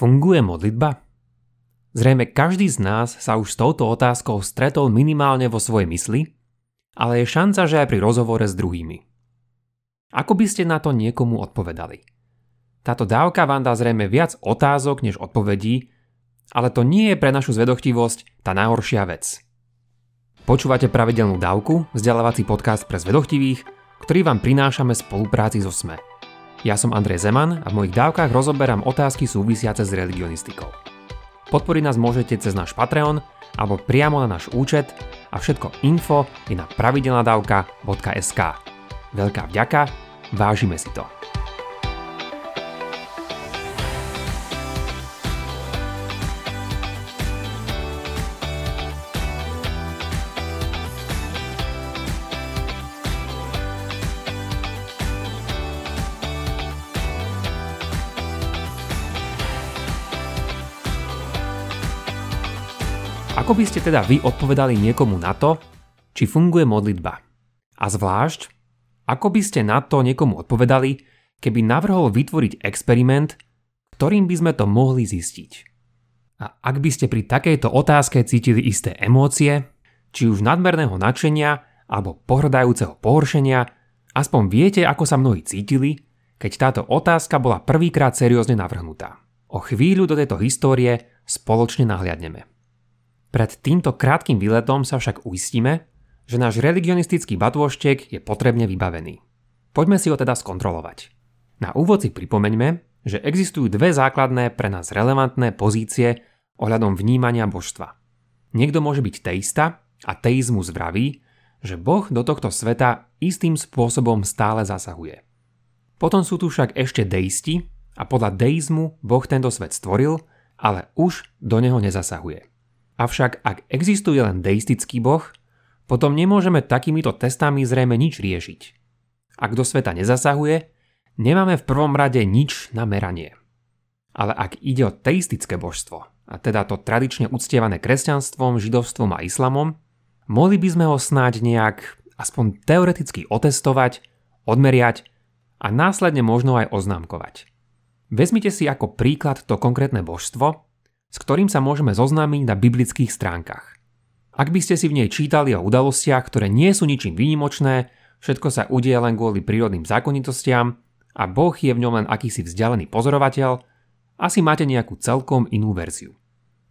Funguje modlitba? Zrejme každý z nás sa už s touto otázkou stretol minimálne vo svojej mysli, ale je šanca, že aj pri rozhovore s druhými. Ako by ste na to niekomu odpovedali? Táto dávka vám dá zrejme viac otázok než odpovedí, ale to nie je pre našu zvedochtivosť tá najhoršia vec. Počúvate pravidelnú dávku, vzdelávací podcast pre zvedochtivých, ktorý vám prinášame spolupráci so SME. Ja som Andrej Zeman a v mojich dávkach rozoberám otázky súvisiace s religionistikou. Podporiť nás môžete cez náš Patreon alebo priamo na náš účet a všetko info je na pravidelnadavka.sk. Veľká vďaka, vážime si to. Ako by ste teda vy odpovedali niekomu na to, či funguje modlitba? A zvlášť, ako by ste na to niekomu odpovedali, keby navrhol vytvoriť experiment, ktorým by sme to mohli zistiť? A ak by ste pri takejto otázke cítili isté emócie, či už nadmerného nadšenia alebo pohrdajúceho pohoršenia, aspoň viete, ako sa mnohí cítili, keď táto otázka bola prvýkrát seriózne navrhnutá. O chvíľu do tejto histórie spoločne nahliadneme. Pred týmto krátkým výletom sa však uistíme, že náš religionistický batôštek je potrebne vybavený. Poďme si ho teda skontrolovať. Na úvod si pripomeňme, že existujú dve základné pre nás relevantné pozície ohľadom vnímania božstva. Niekto môže byť teista a teizmus vraví, že Boh do tohto sveta istým spôsobom stále zasahuje. Potom sú tu však ešte deisti a podľa deizmu Boh tento svet stvoril, ale už do neho nezasahuje. Avšak ak existuje len deistický boh, potom nemôžeme takýmito testami zrejme nič riešiť. Ak do sveta nezasahuje, nemáme v prvom rade nič na meranie. Ale ak ide o teistické božstvo, a teda to tradične uctievané kresťanstvom, židovstvom a islamom, mohli by sme ho snáď nejak aspoň teoreticky otestovať, odmeriať a následne možno aj oznámkovať. Vezmite si ako príklad to konkrétne božstvo s ktorým sa môžeme zoznámiť na biblických stránkach. Ak by ste si v nej čítali o udalostiach, ktoré nie sú ničím výnimočné, všetko sa udie len kvôli prírodným zákonitostiam a Boh je v ňom len akýsi vzdialený pozorovateľ, asi máte nejakú celkom inú verziu.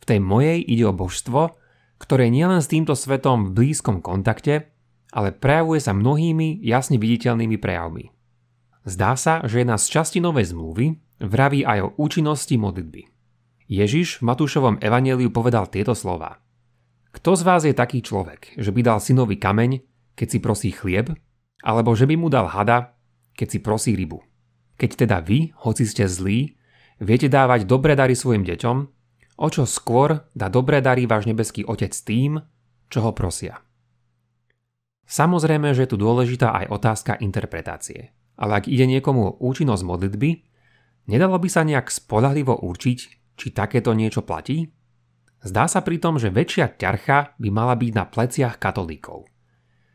V tej mojej ide o božstvo, ktoré nie len s týmto svetom v blízkom kontakte, ale prejavuje sa mnohými jasne viditeľnými prejavmi. Zdá sa, že jedna z časti novej zmluvy vraví aj o účinnosti modlitby. Ježiš v Matúšovom evaneliu povedal tieto slova. Kto z vás je taký človek, že by dal synovi kameň, keď si prosí chlieb, alebo že by mu dal hada, keď si prosí rybu? Keď teda vy, hoci ste zlí, viete dávať dobré dary svojim deťom, o čo skôr dá dobré dary váš nebeský Otec tým, čo ho prosia. Samozrejme, že je tu dôležitá aj otázka interpretácie. Ale ak ide niekomu o účinnosť modlitby, nedalo by sa nejak spolahlivo určiť, či takéto niečo platí? Zdá sa pritom, že väčšia ťarcha by mala byť na pleciach katolíkov.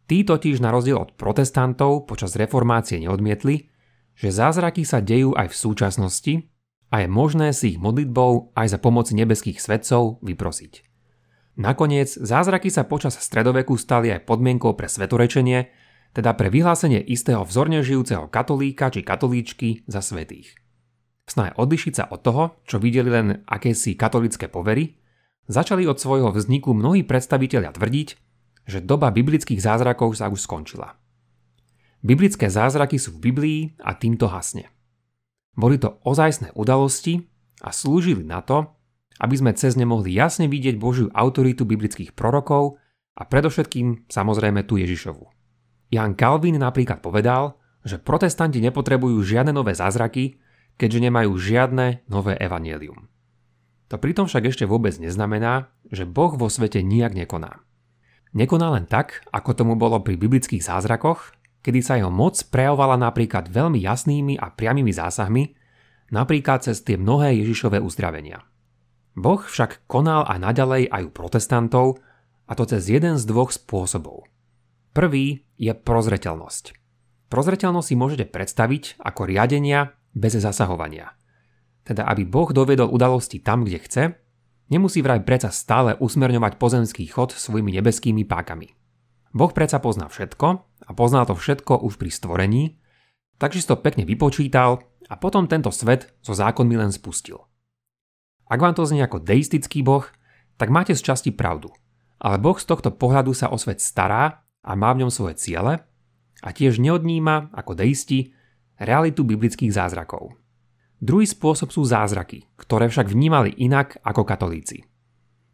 Tí totiž na rozdiel od protestantov počas reformácie neodmietli, že zázraky sa dejú aj v súčasnosti a je možné si ich modlitbou aj za pomoci nebeských svetcov vyprosiť. Nakoniec zázraky sa počas stredoveku stali aj podmienkou pre svetorečenie, teda pre vyhlásenie istého vzorne žijúceho katolíka či katolíčky za svetých. Snahe odlišiť sa od toho, čo videli len akési katolické povery, začali od svojho vzniku mnohí predstavitelia tvrdiť, že doba biblických zázrakov sa už skončila. Biblické zázraky sú v Biblii a týmto hasne. Boli to ozajstné udalosti a slúžili na to, aby sme cez ne mohli jasne vidieť Božiu autoritu biblických prorokov a predovšetkým samozrejme tu Ježišovu. Jan Calvin napríklad povedal, že protestanti nepotrebujú žiadne nové zázraky, keďže nemajú žiadne nové evanielium. To pritom však ešte vôbec neznamená, že Boh vo svete nijak nekoná. Nekoná len tak, ako tomu bolo pri biblických zázrakoch, kedy sa jeho moc prejavovala napríklad veľmi jasnými a priamými zásahmi, napríklad cez tie mnohé Ježišové uzdravenia. Boh však konal aj naďalej aj u protestantov, a to cez jeden z dvoch spôsobov. Prvý je prozreteľnosť. Prozreteľnosť si môžete predstaviť ako riadenia bez zasahovania. teda aby Boh dovedol udalosti tam, kde chce, nemusí vraj predsa stále usmerňovať pozemský chod svojimi nebeskými pákami. Boh predsa pozná všetko a pozná to všetko už pri stvorení, takže si to pekne vypočítal a potom tento svet so zákonmi len spustil. Ak vám to znie ako deistický boh, tak máte z časti pravdu. Ale boh z tohto pohľadu sa o svet stará a má v ňom svoje ciele a tiež neodníma, ako deisti, realitu biblických zázrakov. Druhý spôsob sú zázraky, ktoré však vnímali inak ako katolíci.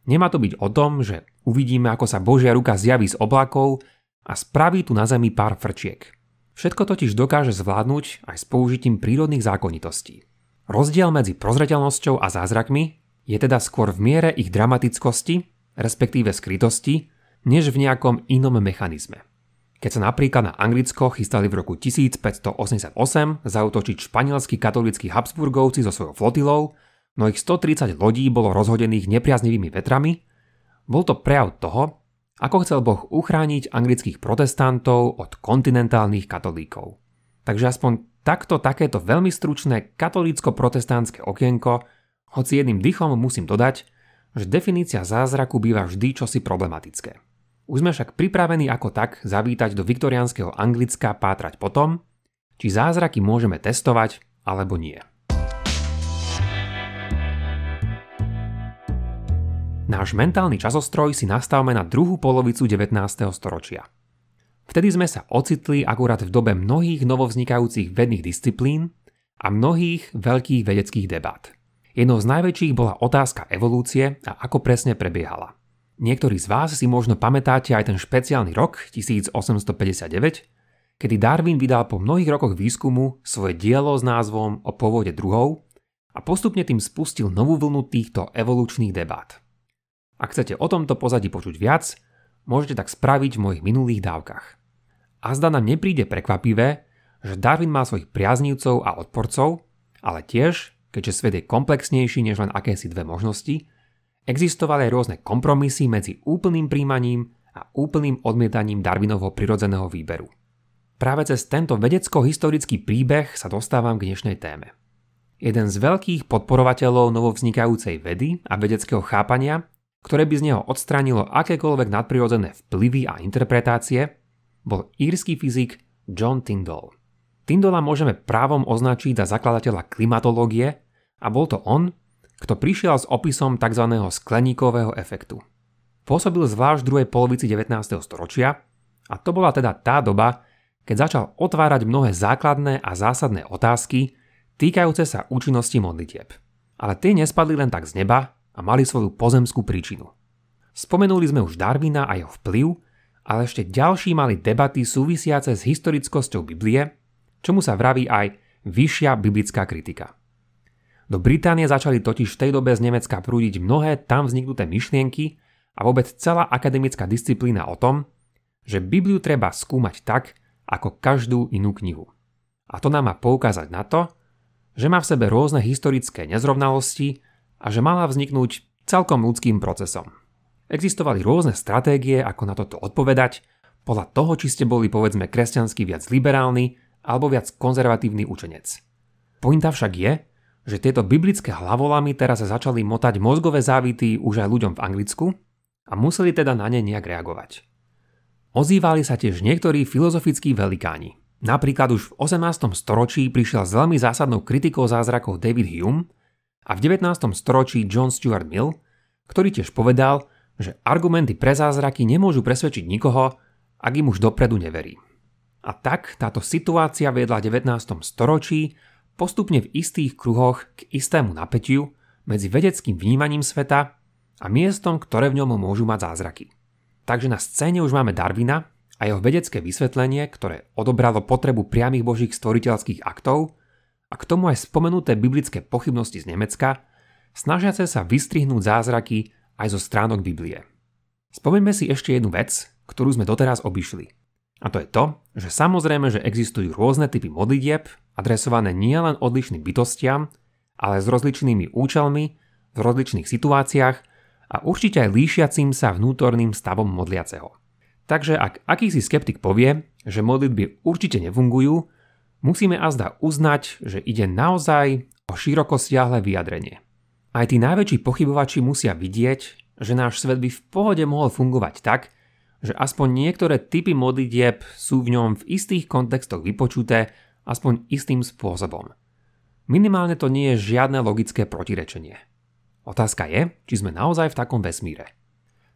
Nemá to byť o tom, že uvidíme, ako sa Božia ruka zjaví z oblakov a spraví tu na zemi pár frčiek. Všetko totiž dokáže zvládnuť aj s použitím prírodných zákonitostí. Rozdiel medzi prozreteľnosťou a zázrakmi je teda skôr v miere ich dramatickosti, respektíve skrytosti, než v nejakom inom mechanizme. Keď sa napríklad na Anglicko chystali v roku 1588 zautočiť španielskí katolíckí Habsburgovci so svojou flotilou, no ich 130 lodí bolo rozhodených nepriaznivými vetrami, bol to prejav toho, ako chcel Boh uchrániť anglických protestantov od kontinentálnych katolíkov. Takže aspoň takto takéto veľmi stručné katolícko-protestantské okienko, hoci jedným dychom musím dodať, že definícia zázraku býva vždy čosi problematické. Už sme však pripravení ako tak zavítať do viktoriánskeho Anglicka pátrať po tom, či zázraky môžeme testovať alebo nie. Náš mentálny časostroj si nastavme na druhú polovicu 19. storočia. Vtedy sme sa ocitli akurát v dobe mnohých novovznikajúcich vedných disciplín a mnohých veľkých vedeckých debát. Jednou z najväčších bola otázka evolúcie a ako presne prebiehala. Niektorí z vás si možno pamätáte aj ten špeciálny rok 1859, kedy Darwin vydal po mnohých rokoch výskumu svoje dielo s názvom O pôvode druhov a postupne tým spustil novú vlnu týchto evolučných debát. Ak chcete o tomto pozadí počuť viac, môžete tak spraviť v mojich minulých dávkach. A zda nám nepríde prekvapivé, že Darwin má svojich priaznívcov a odporcov, ale tiež, keďže svet je komplexnejší než len akési dve možnosti, Existovali rôzne kompromisy medzi úplným príjmaním a úplným odmietaním Darwinovho prirodzeného výberu. Práve cez tento vedecko-historický príbeh sa dostávam k dnešnej téme. Jeden z veľkých podporovateľov novovznikajúcej vedy a vedeckého chápania, ktoré by z neho odstránilo akékoľvek nadprirodzené vplyvy a interpretácie, bol írsky fyzik John Tyndall. Tyndola môžeme právom označiť za zakladateľa klimatológie a bol to on, kto prišiel s opisom tzv. skleníkového efektu. Pôsobil zvlášť v druhej polovici 19. storočia a to bola teda tá doba, keď začal otvárať mnohé základné a zásadné otázky týkajúce sa účinnosti modlitieb. Ale tie nespadli len tak z neba a mali svoju pozemskú príčinu. Spomenuli sme už Darwina a jeho vplyv, ale ešte ďalší mali debaty súvisiace s historickosťou Biblie, čomu sa vraví aj vyššia biblická kritika. Do Británie začali totiž v tej dobe z Nemecka prúdiť mnohé tam vzniknuté myšlienky a vôbec celá akademická disciplína o tom, že Bibliu treba skúmať tak, ako každú inú knihu. A to nám má poukázať na to, že má v sebe rôzne historické nezrovnalosti a že mala vzniknúť celkom ľudským procesom. Existovali rôzne stratégie, ako na toto odpovedať, podľa toho, či ste boli povedzme kresťanský viac liberálny alebo viac konzervatívny učenec. Pointa však je, že tieto biblické hlavolamy teraz začali motať mozgové závity už aj ľuďom v Anglicku a museli teda na ne nejak reagovať. Ozývali sa tiež niektorí filozofickí velikáni. Napríklad už v 18. storočí prišiel s veľmi zásadnou kritikou zázrakov David Hume a v 19. storočí John Stuart Mill, ktorý tiež povedal, že argumenty pre zázraky nemôžu presvedčiť nikoho, ak im už dopredu neverí. A tak táto situácia viedla v 19. storočí postupne v istých kruhoch k istému napätiu medzi vedeckým vnímaním sveta a miestom, ktoré v ňom môžu mať zázraky. Takže na scéne už máme Darwina a jeho vedecké vysvetlenie, ktoré odobralo potrebu priamých božích stvoriteľských aktov a k tomu aj spomenuté biblické pochybnosti z Nemecka, snažiace sa vystrihnúť zázraky aj zo stránok Biblie. Spomeňme si ešte jednu vec, ktorú sme doteraz obišli. A to je to, že samozrejme, že existujú rôzne typy modlitieb, adresované nielen odlišným bytostiam, ale s rozličnými účelmi, v rozličných situáciách a určite aj líšiacim sa vnútorným stavom modliaceho. Takže ak akýsi skeptik povie, že modlitby určite nefungujú, musíme azda uznať, že ide naozaj o široko siahle vyjadrenie. Aj tí najväčší pochybovači musia vidieť, že náš svet by v pohode mohol fungovať tak, že aspoň niektoré typy modlitieb sú v ňom v istých kontextoch vypočuté aspoň istým spôsobom. Minimálne to nie je žiadne logické protirečenie. Otázka je, či sme naozaj v takom vesmíre.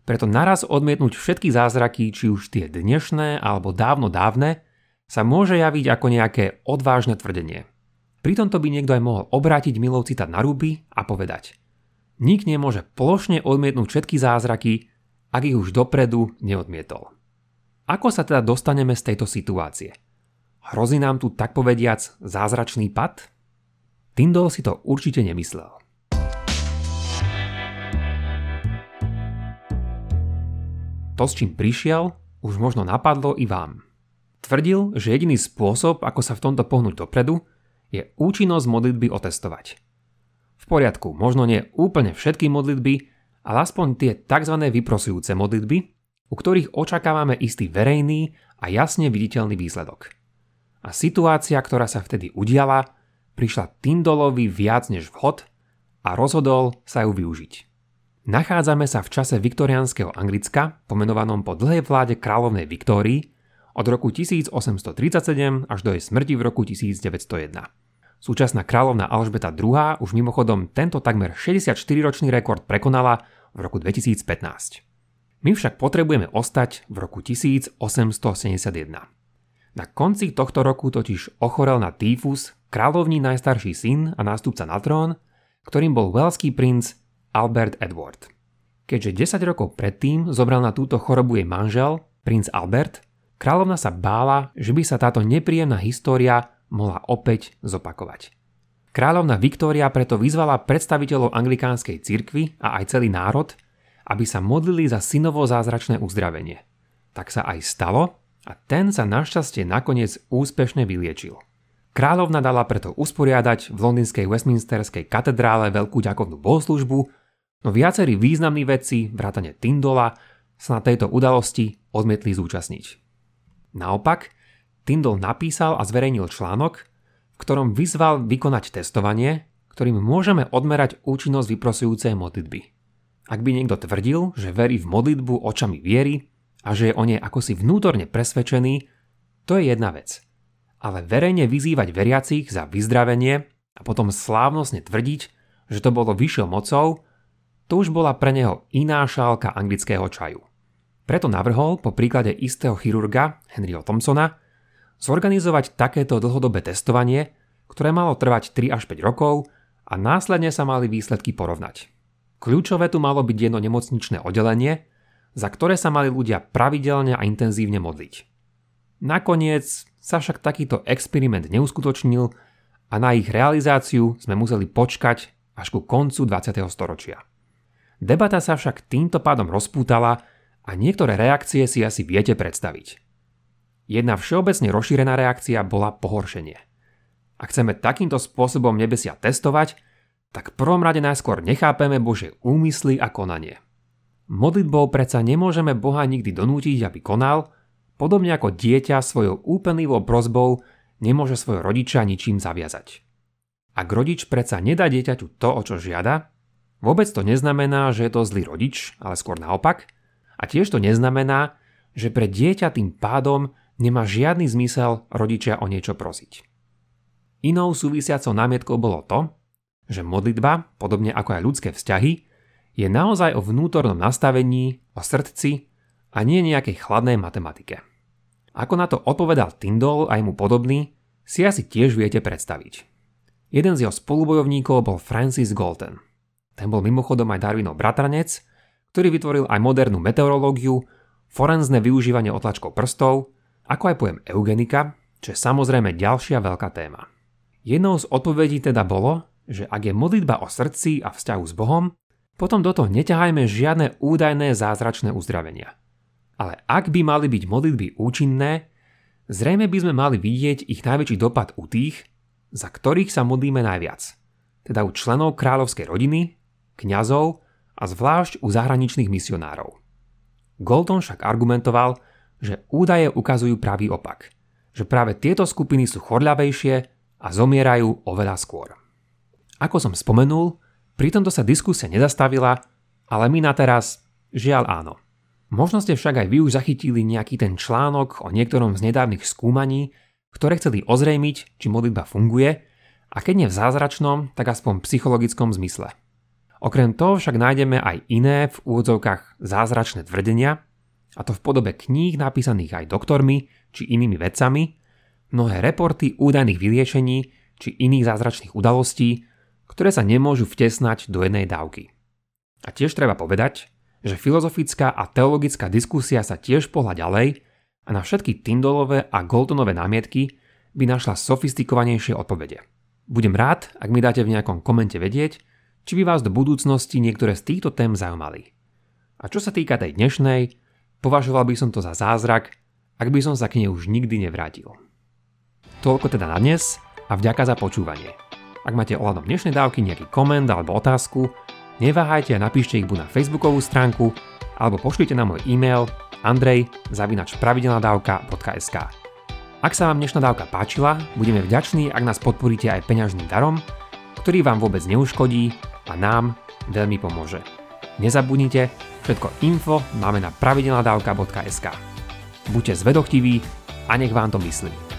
Preto naraz odmietnúť všetky zázraky, či už tie dnešné alebo dávno dávne, sa môže javiť ako nejaké odvážne tvrdenie. Pri tomto by niekto aj mohol obrátiť milov citát na ruby a povedať Nik nemôže plošne odmietnúť všetky zázraky, ak ich už dopredu neodmietol. Ako sa teda dostaneme z tejto situácie? Hrozí nám tu tak povediac zázračný pad? Tyndall si to určite nemyslel. To, s čím prišiel, už možno napadlo i vám. Tvrdil, že jediný spôsob, ako sa v tomto pohnúť dopredu, je účinnosť modlitby otestovať. V poriadku, možno nie úplne všetky modlitby, ale aspoň tie tzv. vyprosujúce modlitby, u ktorých očakávame istý verejný a jasne viditeľný výsledok. A situácia, ktorá sa vtedy udiala, prišla Tindolovi viac než vhod a rozhodol sa ju využiť. Nachádzame sa v čase viktoriánskeho Anglicka, pomenovanom po dlhej vláde kráľovnej Viktórii, od roku 1837 až do jej smrti v roku 1901. Súčasná kráľovna Alžbeta II už mimochodom tento takmer 64-ročný rekord prekonala v roku 2015. My však potrebujeme ostať v roku 1871. Na konci tohto roku totiž ochorel na týfus kráľovní najstarší syn a nástupca na trón, ktorým bol welský princ Albert Edward. Keďže 10 rokov predtým zobral na túto chorobu jej manžel, princ Albert, Kráľovna sa bála, že by sa táto nepríjemná história mohla opäť zopakovať. Kráľovna Viktória preto vyzvala predstaviteľov anglikánskej cirkvy a aj celý národ, aby sa modlili za synovo zázračné uzdravenie. Tak sa aj stalo a ten sa našťastie nakoniec úspešne vyliečil. Kráľovna dala preto usporiadať v londýnskej Westminsterskej katedrále veľkú ďakovnú bohoslužbu, no viacerí významní vedci, vrátane Tindola, sa na tejto udalosti odmietli zúčastniť. Naopak, Tyndall napísal a zverejnil článok, v ktorom vyzval vykonať testovanie, ktorým môžeme odmerať účinnosť vyprosujúcej modlitby. Ak by niekto tvrdil, že verí v modlitbu očami viery a že je o nej ako si vnútorne presvedčený, to je jedna vec. Ale verejne vyzývať veriacich za vyzdravenie a potom slávnostne tvrdiť, že to bolo vyššou mocou, to už bola pre neho iná šálka anglického čaju. Preto navrhol po príklade istého chirurga Henryho Thompsona zorganizovať takéto dlhodobé testovanie, ktoré malo trvať 3 až 5 rokov a následne sa mali výsledky porovnať. Kľúčové tu malo byť jedno nemocničné oddelenie, za ktoré sa mali ľudia pravidelne a intenzívne modliť. Nakoniec sa však takýto experiment neuskutočnil a na ich realizáciu sme museli počkať až ku koncu 20. storočia. Debata sa však týmto pádom rozpútala a niektoré reakcie si asi viete predstaviť. Jedna všeobecne rozšírená reakcia bola pohoršenie. Ak chceme takýmto spôsobom nebesia testovať, tak v prvom rade najskôr nechápeme Bože úmysly a konanie. Modlitbou predsa nemôžeme Boha nikdy donútiť, aby konal, podobne ako dieťa svojou úplnivou prozbou nemôže svojho rodiča ničím zaviazať. Ak rodič predsa nedá dieťaťu to, o čo žiada, vôbec to neznamená, že je to zlý rodič, ale skôr naopak – a tiež to neznamená, že pre dieťa tým pádom nemá žiadny zmysel rodičia o niečo prosiť. Inou súvisiacou námietkou bolo to, že modlitba, podobne ako aj ľudské vzťahy, je naozaj o vnútornom nastavení, o srdci a nie nejakej chladnej matematike. Ako na to odpovedal Tyndall a mu podobný, si asi tiež viete predstaviť. Jeden z jeho spolubojovníkov bol Francis Galton. Ten bol mimochodom aj Darwinov bratranec ktorý vytvoril aj modernú meteorológiu, forenzné využívanie otlačkov prstov, ako aj pojem eugenika, čo je samozrejme ďalšia veľká téma. Jednou z odpovedí teda bolo, že ak je modlitba o srdci a vzťahu s Bohom, potom do toho neťahajme žiadne údajné zázračné uzdravenia. Ale ak by mali byť modlitby účinné, zrejme by sme mali vidieť ich najväčší dopad u tých, za ktorých sa modlíme najviac. Teda u členov kráľovskej rodiny, kňazov a zvlášť u zahraničných misionárov. Golton však argumentoval, že údaje ukazujú pravý opak, že práve tieto skupiny sú chorľavejšie a zomierajú oveľa skôr. Ako som spomenul, pri tomto sa diskusia nezastavila, ale my na teraz žiaľ áno. Možno ste však aj vy už zachytili nejaký ten článok o niektorom z nedávnych skúmaní, ktoré chceli ozrejmiť, či modlitba funguje, a keď nie v zázračnom, tak aspoň v psychologickom zmysle. Okrem toho však nájdeme aj iné v úvodzovkách zázračné tvrdenia, a to v podobe kníh napísaných aj doktormi či inými vedcami, mnohé reporty údajných vyliešení či iných zázračných udalostí, ktoré sa nemôžu vtesnať do jednej dávky. A tiež treba povedať, že filozofická a teologická diskusia sa tiež pohľa ďalej a na všetky Tindolové a Goltonové námietky by našla sofistikovanejšie odpovede. Budem rád, ak mi dáte v nejakom komente vedieť, či by vás do budúcnosti niektoré z týchto tém zaujímali. A čo sa týka tej dnešnej, považoval by som to za zázrak, ak by som sa k nej už nikdy nevrátil. Toľko teda na dnes a vďaka za počúvanie. Ak máte ohľadom dnešnej dávky nejaký koment alebo otázku, neváhajte a napíšte ich buď na facebookovú stránku alebo pošlite na môj e-mail andrej.pravidelnadavka.sk Ak sa vám dnešná dávka páčila, budeme vďační, ak nás podporíte aj peňažným darom, ktorý vám vôbec neuškodí a nám veľmi pomôže. Nezabudnite, všetko info máme na pravidelnadavka.sk. Buďte zvedochtiví a nech vám to myslí.